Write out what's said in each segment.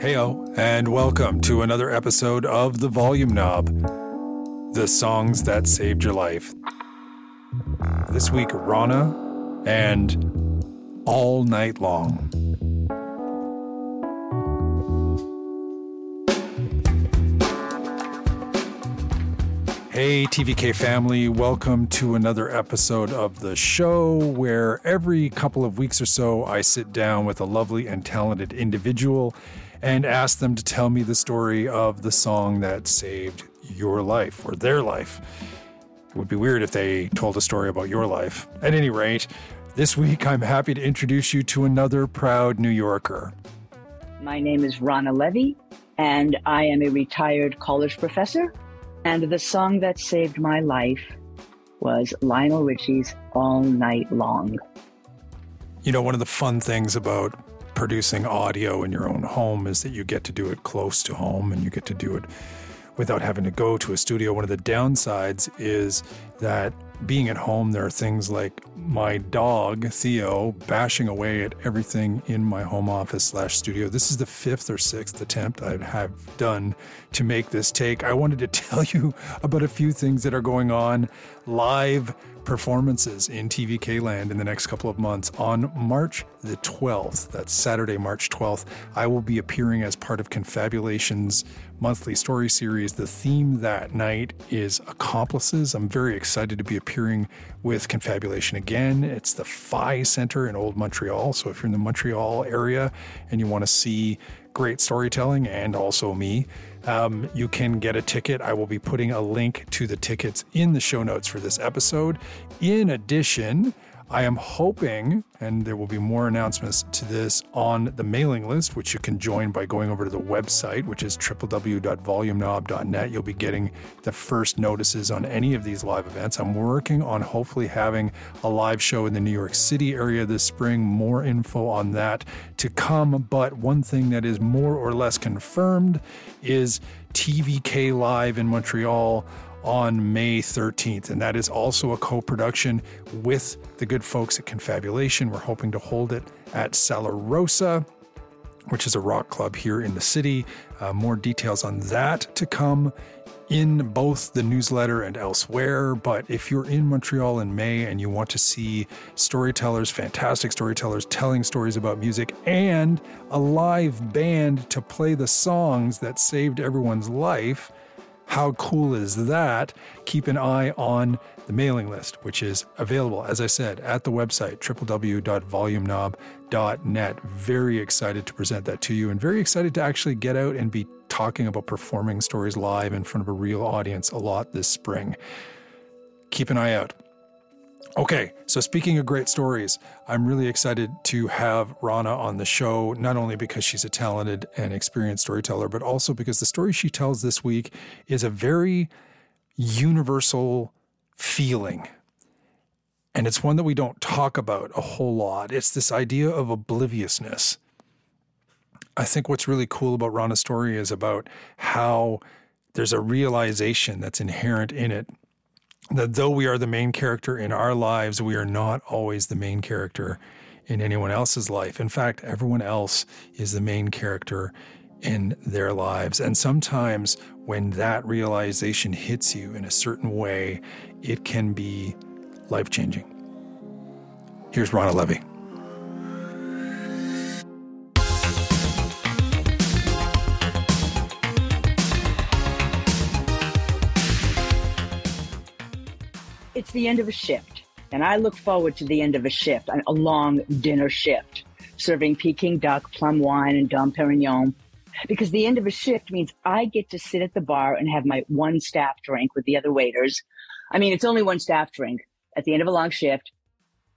Heyo, and welcome to another episode of The Volume Knob, the songs that saved your life. This week, Ronna and All Night Long. Hey, TVK family, welcome to another episode of the show where every couple of weeks or so I sit down with a lovely and talented individual and ask them to tell me the story of the song that saved your life or their life. It would be weird if they told a story about your life. At any rate, this week I'm happy to introduce you to another proud New Yorker. My name is Ronna Levy, and I am a retired college professor and the song that saved my life was Lionel Richie's All Night Long. You know, one of the fun things about producing audio in your own home is that you get to do it close to home and you get to do it without having to go to a studio. One of the downsides is that being at home, there are things like my dog, Theo, bashing away at everything in my home office slash studio. This is the fifth or sixth attempt I have done to make this take. I wanted to tell you about a few things that are going on live performances in TVK land in the next couple of months. On March the 12th, that's Saturday, March 12th, I will be appearing as part of Confabulation's monthly story series. The theme that night is accomplices. I'm very excited to be appearing with Confabulation again. It's the Phi Center in Old Montreal. So if you're in the Montreal area and you want to see great storytelling and also me, um, you can get a ticket. I will be putting a link to the tickets in the show notes for this episode. In addition, I am hoping, and there will be more announcements to this on the mailing list, which you can join by going over to the website, which is www.volumeknob.net. You'll be getting the first notices on any of these live events. I'm working on hopefully having a live show in the New York City area this spring. More info on that to come. But one thing that is more or less confirmed is TVK Live in Montreal on May 13th. And that is also a co production with the good folks at Confabulation. We're hoping to hold it at Sala Rosa, which is a rock club here in the city. Uh, more details on that to come in both the newsletter and elsewhere. But if you're in Montreal in May and you want to see storytellers, fantastic storytellers telling stories about music, and a live band to play the songs that saved everyone's life, how cool is that? Keep an eye on the mailing list, which is available, as I said, at the website, www.volumeknob.net. Very excited to present that to you and very excited to actually get out and be talking about performing stories live in front of a real audience a lot this spring. Keep an eye out. Okay, so speaking of great stories, I'm really excited to have Ronna on the show, not only because she's a talented and experienced storyteller, but also because the story she tells this week is a very universal feeling. And it's one that we don't talk about a whole lot. It's this idea of obliviousness. I think what's really cool about Ronna's story is about how there's a realization that's inherent in it that though we are the main character in our lives, we are not always the main character in anyone else's life. In fact, everyone else is the main character in their lives. And sometimes when that realization hits you in a certain way, it can be life changing. Here's Ronna Levy. It's the end of a shift. And I look forward to the end of a shift, a long dinner shift, serving Peking duck, plum wine, and Dom Perignon. Because the end of a shift means I get to sit at the bar and have my one staff drink with the other waiters. I mean, it's only one staff drink at the end of a long shift,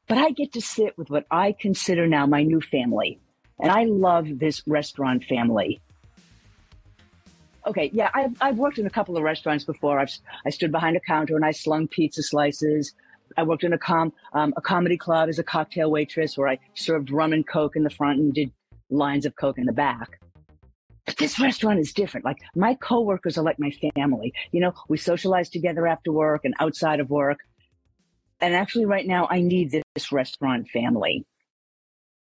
but I get to sit with what I consider now my new family. And I love this restaurant family okay, yeah, I've, I've worked in a couple of restaurants before. I've, I stood behind a counter and I slung pizza slices. I worked in a com um, a comedy club as a cocktail waitress where I served rum and coke in the front and did lines of coke in the back. But this restaurant is different. Like my coworkers are like my family. You know, we socialize together after work and outside of work. And actually, right now, I need this restaurant family.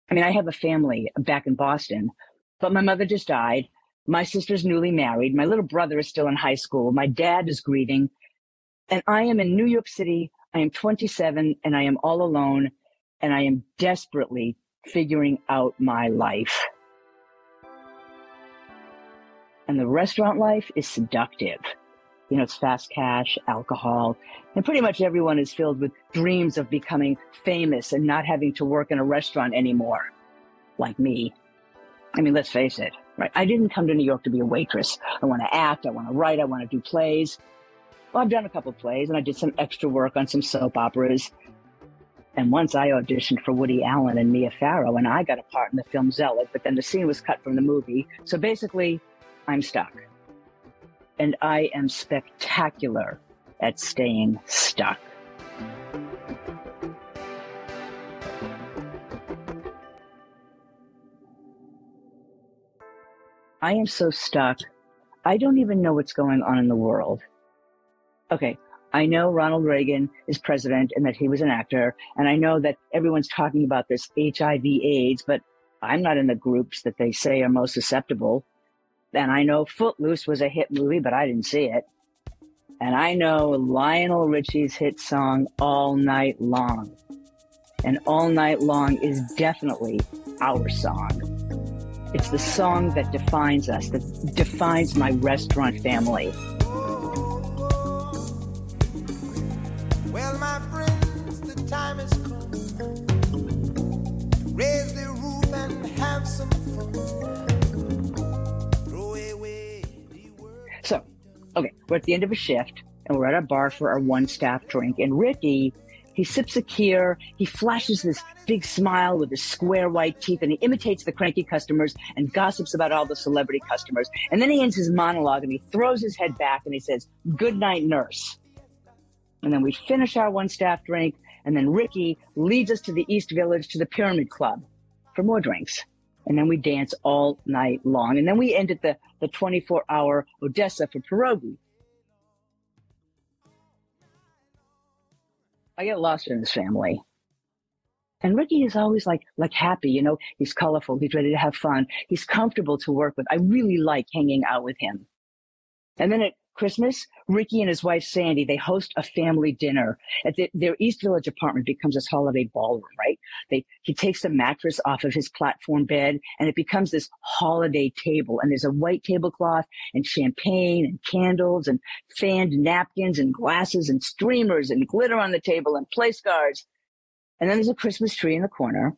I mean, I have a family back in Boston, But my mother just died. My sister's newly married. My little brother is still in high school. My dad is grieving. And I am in New York City. I am 27 and I am all alone and I am desperately figuring out my life. And the restaurant life is seductive. You know, it's fast cash, alcohol, and pretty much everyone is filled with dreams of becoming famous and not having to work in a restaurant anymore. Like me. I mean, let's face it, right? I didn't come to New York to be a waitress. I want to act, I want to write, I want to do plays. Well, I've done a couple of plays and I did some extra work on some soap operas. And once I auditioned for Woody Allen and Mia Farrow, and I got a part in the film Zelig, but then the scene was cut from the movie. So basically, I'm stuck. And I am spectacular at staying stuck. I am so stuck. I don't even know what's going on in the world. Okay, I know Ronald Reagan is president and that he was an actor, and I know that everyone's talking about this HIV AIDS, but I'm not in the groups that they say are most susceptible. And I know Footloose was a hit movie, but I didn't see it. And I know Lionel Richie's hit song All Night Long. And All Night Long is definitely our song. It's the song that defines us, that defines my restaurant family. Well, my friends, the time has come. Raise the roof and have some fun. So, okay, we're at the end of a shift and we're at a bar for our one staff drink. And Ricky, he sips a Kir, he flashes this big smile with his square white teeth, and he imitates the cranky customers and gossips about all the celebrity customers. And then he ends his monologue and he throws his head back and he says, Good night, nurse. And then we finish our one staff drink, and then Ricky leads us to the East Village to the Pyramid Club for more drinks and then we dance all night long. And then we ended the, the 24 hour Odessa for pierogi. I get lost in this family. And Ricky is always like, like happy, you know, he's colorful. He's ready to have fun. He's comfortable to work with. I really like hanging out with him. And then it Christmas, Ricky and his wife Sandy, they host a family dinner at the, their East Village apartment becomes this holiday ballroom, right? They, he takes the mattress off of his platform bed and it becomes this holiday table. And there's a white tablecloth and champagne and candles and fanned napkins and glasses and streamers and glitter on the table and place cards. And then there's a Christmas tree in the corner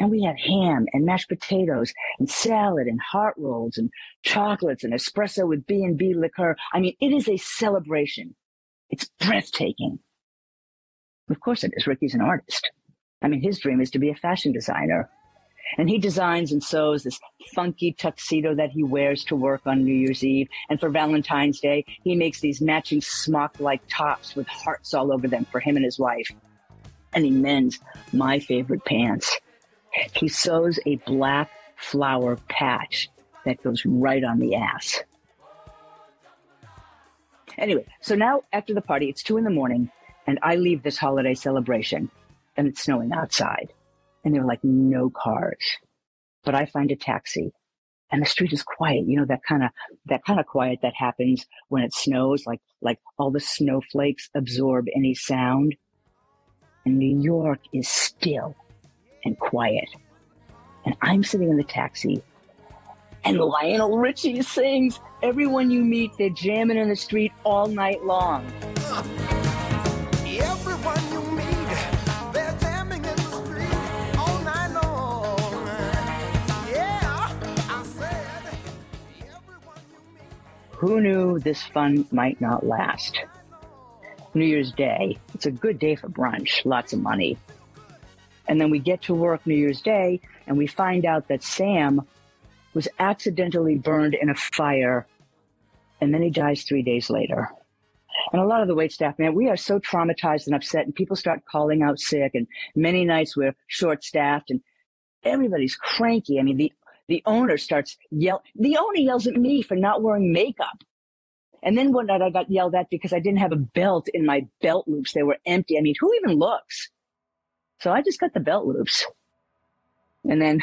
and we had ham and mashed potatoes and salad and heart rolls and chocolates and espresso with B&B liqueur. I mean, it is a celebration. It's breathtaking. Of course it is. Ricky's an artist. I mean, his dream is to be a fashion designer. And he designs and sews this funky tuxedo that he wears to work on New Year's Eve. And for Valentine's Day, he makes these matching smock like tops with hearts all over them for him and his wife. And he mends my favorite pants he sews a black flower patch that goes right on the ass. Anyway, so now after the party, it's two in the morning, and I leave this holiday celebration, and it's snowing outside, and there are like no cars. But I find a taxi, and the street is quiet. You know that kind of that kind of quiet that happens when it snows, like like all the snowflakes absorb any sound. And New York is still and quiet. And I'm sitting in the taxi, and Lionel Richie sings, Everyone you meet, they're jamming in the street all night long. Who knew this fun might not last? New Year's Day. It's a good day for brunch, lots of money. And then we get to work New Year's Day and we find out that Sam was accidentally burned in a fire and then he dies three days later. And a lot of the wait staff, man, we are so traumatized and upset and people start calling out sick and many nights we're short staffed and everybody's cranky. I mean, the, the owner starts yell. The owner yells at me for not wearing makeup. And then one night I got yelled at because I didn't have a belt in my belt loops. They were empty. I mean, who even looks? So I just got the belt loops. And then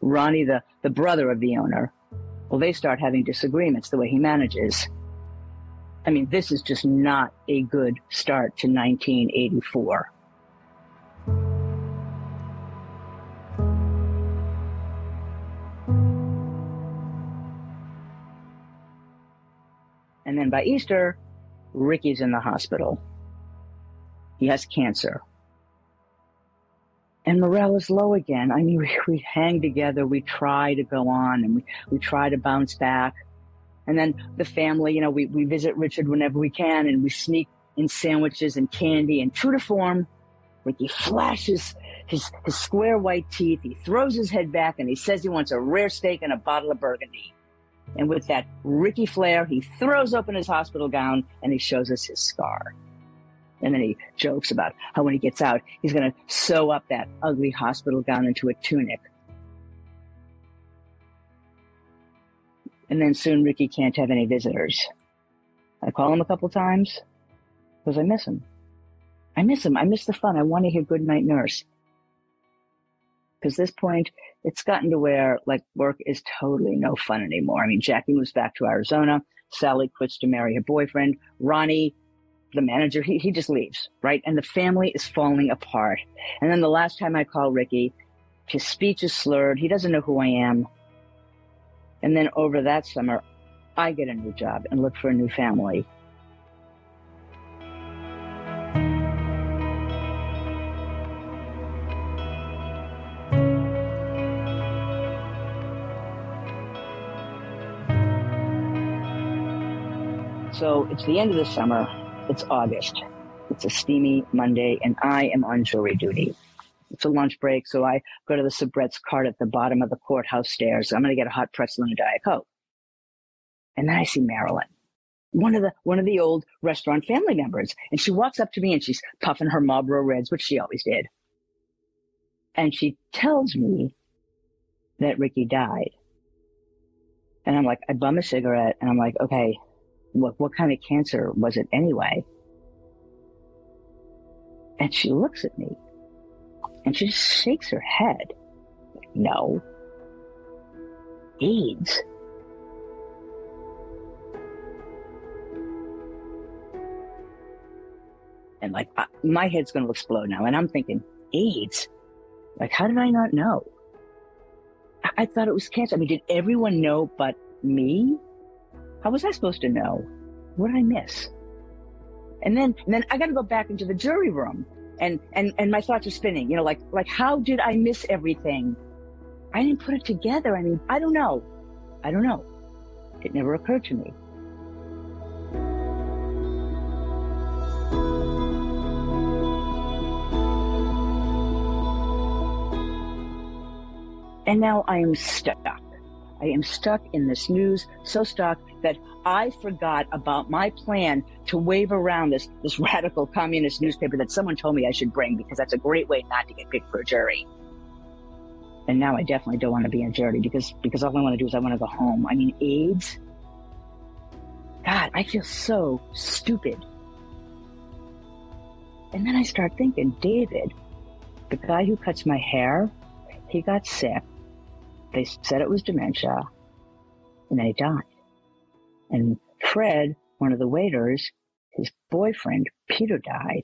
Ronnie, the, the brother of the owner, well, they start having disagreements the way he manages. I mean, this is just not a good start to 1984. And then by Easter, Ricky's in the hospital. He has cancer. And morale is low again. I mean, we, we hang together, we try to go on, and we, we try to bounce back. And then the family, you know, we, we visit Richard whenever we can, and we sneak in sandwiches and candy. And true to form, Ricky flashes his, his square white teeth. He throws his head back and he says he wants a rare steak and a bottle of burgundy. And with that Ricky flair, he throws open his hospital gown and he shows us his scar. And then he jokes about how when he gets out, he's going to sew up that ugly hospital gown into a tunic. And then soon Ricky can't have any visitors. I call him a couple times because I miss him. I miss him. I miss the fun. I want to hear Goodnight Nurse. Because this point, it's gotten to where like work is totally no fun anymore. I mean, Jackie moves back to Arizona. Sally quits to marry her boyfriend. Ronnie, the manager, he, he just leaves, right? And the family is falling apart. And then the last time I call Ricky, his speech is slurred. He doesn't know who I am. And then over that summer, I get a new job and look for a new family. So it's the end of the summer. It's August. It's a steamy Monday, and I am on jury duty. It's a lunch break, so I go to the Sabrett's cart at the bottom of the courthouse stairs. I'm going to get a hot pretzel and a Diet Coke. And then I see Marilyn, one of the one of the old restaurant family members, and she walks up to me and she's puffing her Marlboro Reds, which she always did. And she tells me that Ricky died. And I'm like, I bum a cigarette, and I'm like, okay, what, what kind of cancer was it anyway? And she looks at me and she just shakes her head. No. AIDS. And like, my head's going to explode now. And I'm thinking, AIDS? Like, how did I not know? I, I thought it was cancer. I mean, did everyone know but me? How was I supposed to know? What did I miss? And then, and then I got to go back into the jury room and, and, and my thoughts are spinning, you know, like, like, how did I miss everything? I didn't put it together. I mean, I don't know. I don't know. It never occurred to me. And now I am stuck. I am stuck in this news, so stuck that I forgot about my plan to wave around this, this radical communist newspaper that someone told me I should bring because that's a great way not to get picked for a jury. And now I definitely don't want to be in jury because, because all I want to do is I want to go home. I mean, AIDS. God, I feel so stupid. And then I start thinking, David, the guy who cuts my hair, he got sick they said it was dementia, and then he died. And Fred, one of the waiters, his boyfriend, Peter, died.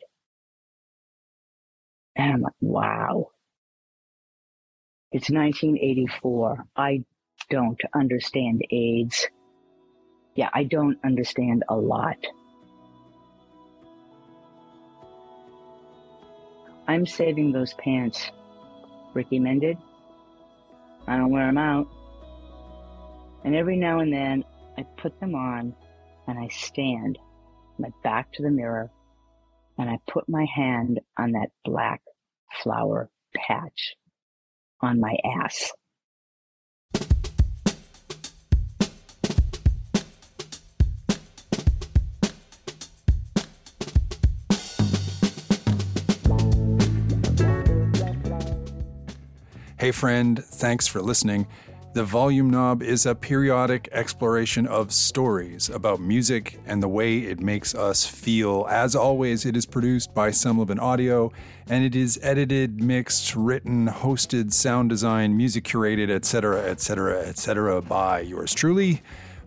And I'm like, wow. It's 1984. I don't understand AIDS. Yeah, I don't understand a lot. I'm saving those pants Ricky mended I don't wear them out. And every now and then I put them on and I stand my back to the mirror and I put my hand on that black flower patch on my ass. Hey, friend, thanks for listening. The Volume Knob is a periodic exploration of stories about music and the way it makes us feel. As always, it is produced by Semlabin Audio and it is edited, mixed, written, hosted, sound design, music curated, etc., etc., etc. by yours truly.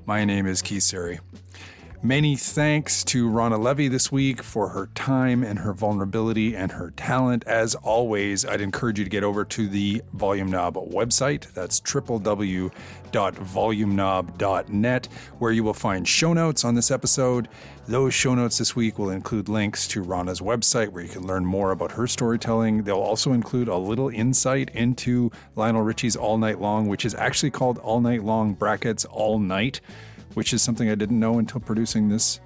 My name is Keith Serry. Many thanks to Ronna Levy this week for her time and her vulnerability and her talent. As always, I'd encourage you to get over to the Volume Knob website. That's www.volumeknob.net, where you will find show notes on this episode. Those show notes this week will include links to Ronna's website where you can learn more about her storytelling. They'll also include a little insight into Lionel Richie's All Night Long, which is actually called All Night Long brackets All Night which is something I didn't know until producing this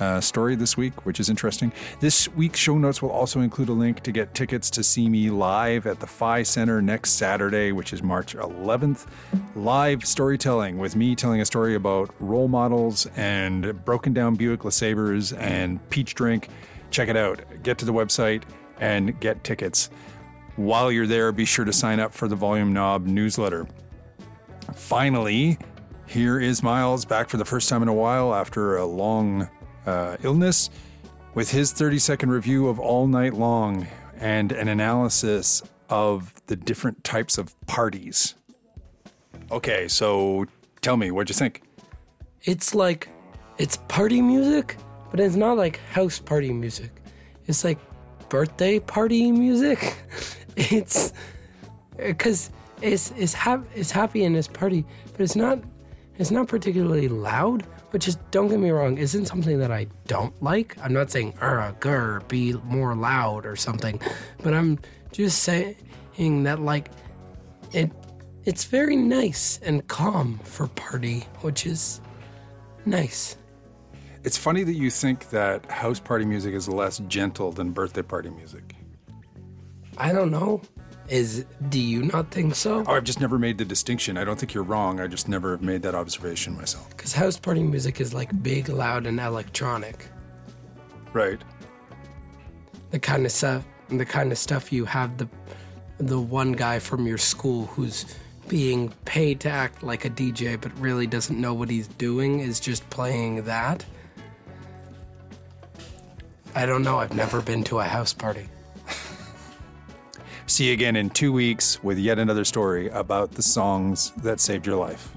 uh, story this week, which is interesting. This week's show notes will also include a link to get tickets to see me live at the Phi Center next Saturday, which is March 11th. Live storytelling with me telling a story about role models and broken down Buick LeSabres and peach drink. Check it out. Get to the website and get tickets. While you're there, be sure to sign up for the Volume Knob newsletter. Finally, here is Miles back for the first time in a while after a long uh, illness with his 30 second review of All Night Long and an analysis of the different types of parties. Okay, so tell me, what'd you think? It's like, it's party music, but it's not like house party music. It's like birthday party music. it's because it's it's, ha- it's happy in this party, but it's not it's not particularly loud, which is, don't get me wrong, isn't something that I don't like. I'm not saying, er, grr, be more loud or something, but I'm just saying that, like, it, it's very nice and calm for party, which is nice. It's funny that you think that house party music is less gentle than birthday party music. I don't know. Is do you not think so? Oh, I've just never made the distinction. I don't think you're wrong. I just never have made that observation myself. Because house party music is like big, loud, and electronic. Right. The kind of stuff, the kind of stuff you have the, the one guy from your school who's being paid to act like a DJ but really doesn't know what he's doing is just playing that. I don't know. I've never been to a house party. See you again in two weeks with yet another story about the songs that saved your life.